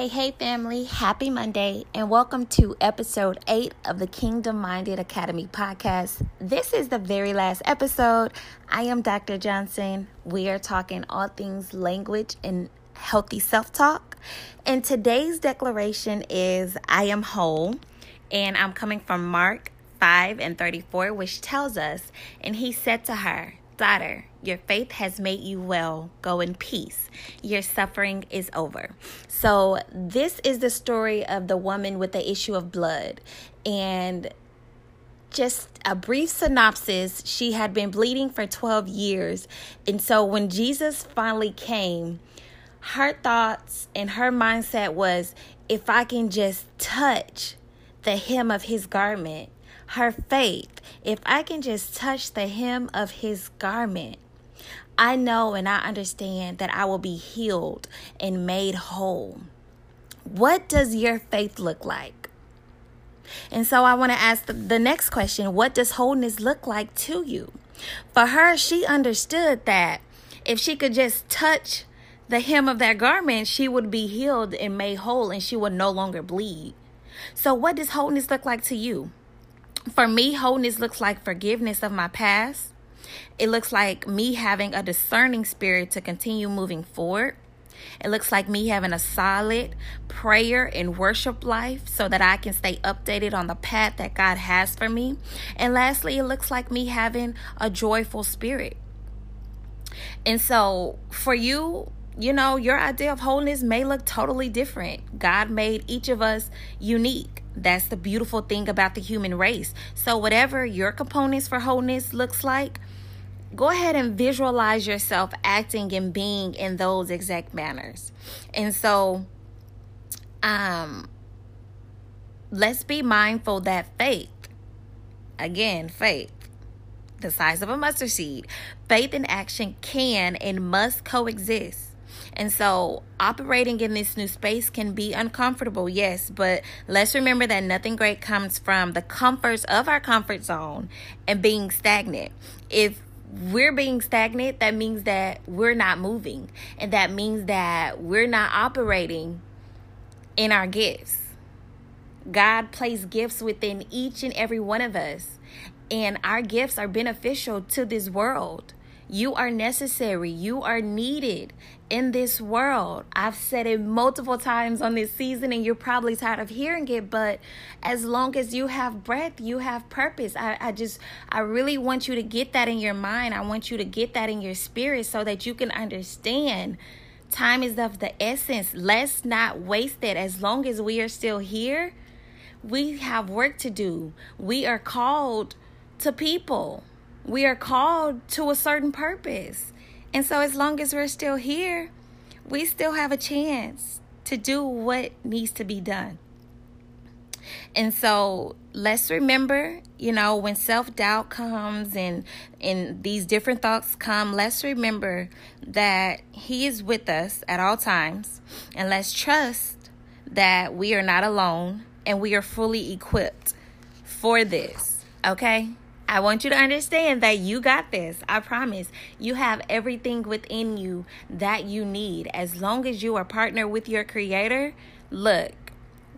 Hey, hey, family. Happy Monday, and welcome to episode 8 of the Kingdom Minded Academy podcast. This is the very last episode. I am Dr. Johnson. We are talking all things language and healthy self talk. And today's declaration is I am whole, and I'm coming from Mark 5 and 34, which tells us, and he said to her, Daughter, your faith has made you well. Go in peace. Your suffering is over. So, this is the story of the woman with the issue of blood. And just a brief synopsis she had been bleeding for 12 years. And so, when Jesus finally came, her thoughts and her mindset was if I can just touch the hem of his garment, her faith, if I can just touch the hem of his garment, I know and I understand that I will be healed and made whole. What does your faith look like? And so I want to ask the, the, next question What does wholeness look like to you? For her, she understood that if she could just touch the hem of that garment, she would be healed and made whole and she would no longer bleed. So, what does wholeness look like to you? For me, wholeness looks like forgiveness of my past. It looks like me having a discerning spirit to continue moving forward. It looks like me having a solid prayer and worship life so that I can stay updated on the path that God has for me. And lastly, it looks like me having a joyful spirit. And so, for you, you know, your idea of wholeness may look totally different. God made each of us unique. That's the beautiful thing about the human race. So, whatever your components for wholeness looks like, go ahead and visualize yourself acting and being in those exact manners. And so, um, let's be mindful that faith, again, faith, the size of a mustard seed, faith and action can and must coexist. And so, operating in this new space can be uncomfortable, yes, but let's remember that nothing great comes from the comforts of our comfort zone and being stagnant. If we're being stagnant, that means that we're not moving, and that means that we're not operating in our gifts. God placed gifts within each and every one of us, and our gifts are beneficial to this world. You are necessary. You are needed in this world. I've said it multiple times on this season, and you're probably tired of hearing it, but as long as you have breath, you have purpose. I, I just, I really want you to get that in your mind. I want you to get that in your spirit so that you can understand time is of the essence. Let's not waste it. As long as we are still here, we have work to do. We are called to people. We are called to a certain purpose. And so, as long as we're still here, we still have a chance to do what needs to be done. And so let's remember, you know, when self-doubt comes and and these different thoughts come, let's remember that he is with us at all times. And let's trust that we are not alone and we are fully equipped for this. Okay? I want you to understand that you got this. I promise. You have everything within you that you need. As long as you are partnered with your creator, look,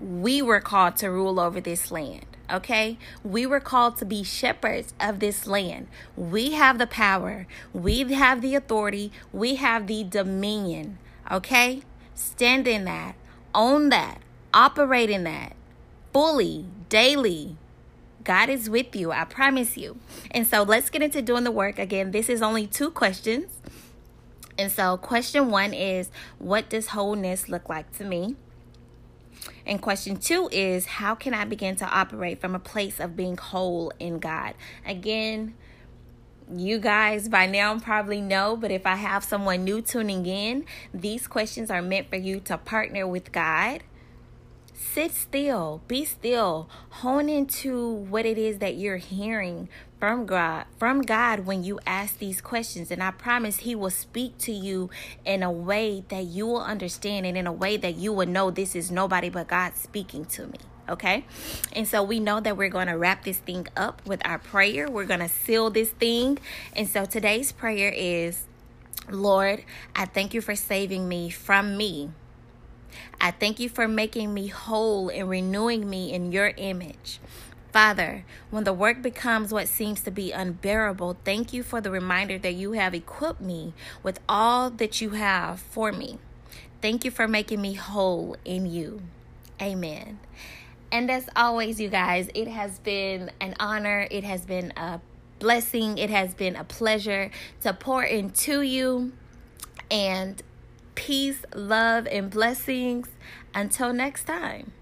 we were called to rule over this land. Okay, we were called to be shepherds of this land. We have the power, we have the authority, we have the dominion. Okay, stand in that, own that, operate in that fully, daily, God is with you, I promise you. And so let's get into doing the work. Again, this is only two questions. And so, question one is What does wholeness look like to me? And question two is How can I begin to operate from a place of being whole in God? Again, you guys by now probably know, but if I have someone new tuning in, these questions are meant for you to partner with God sit still, be still, hone into what it is that you're hearing from God, from God when you ask these questions. And I promise He will speak to you in a way that you will understand and in a way that you will know this is nobody but God speaking to me. Okay. And so we know that we're going to wrap this thing up with our prayer. We're going to seal this thing. And so today's prayer is Lord, I thank you for saving me from me I thank you for making me whole and renewing me in your image. Father, when the work becomes what seems to be unbearable, thank you for the reminder that you have equipped me with all that you have for me. Thank you for making me whole in you. Amen. And as always, you guys, it has been an honor. It has been a blessing. It has been a pleasure to pour into you. And peace, love, and blessings. Until next time.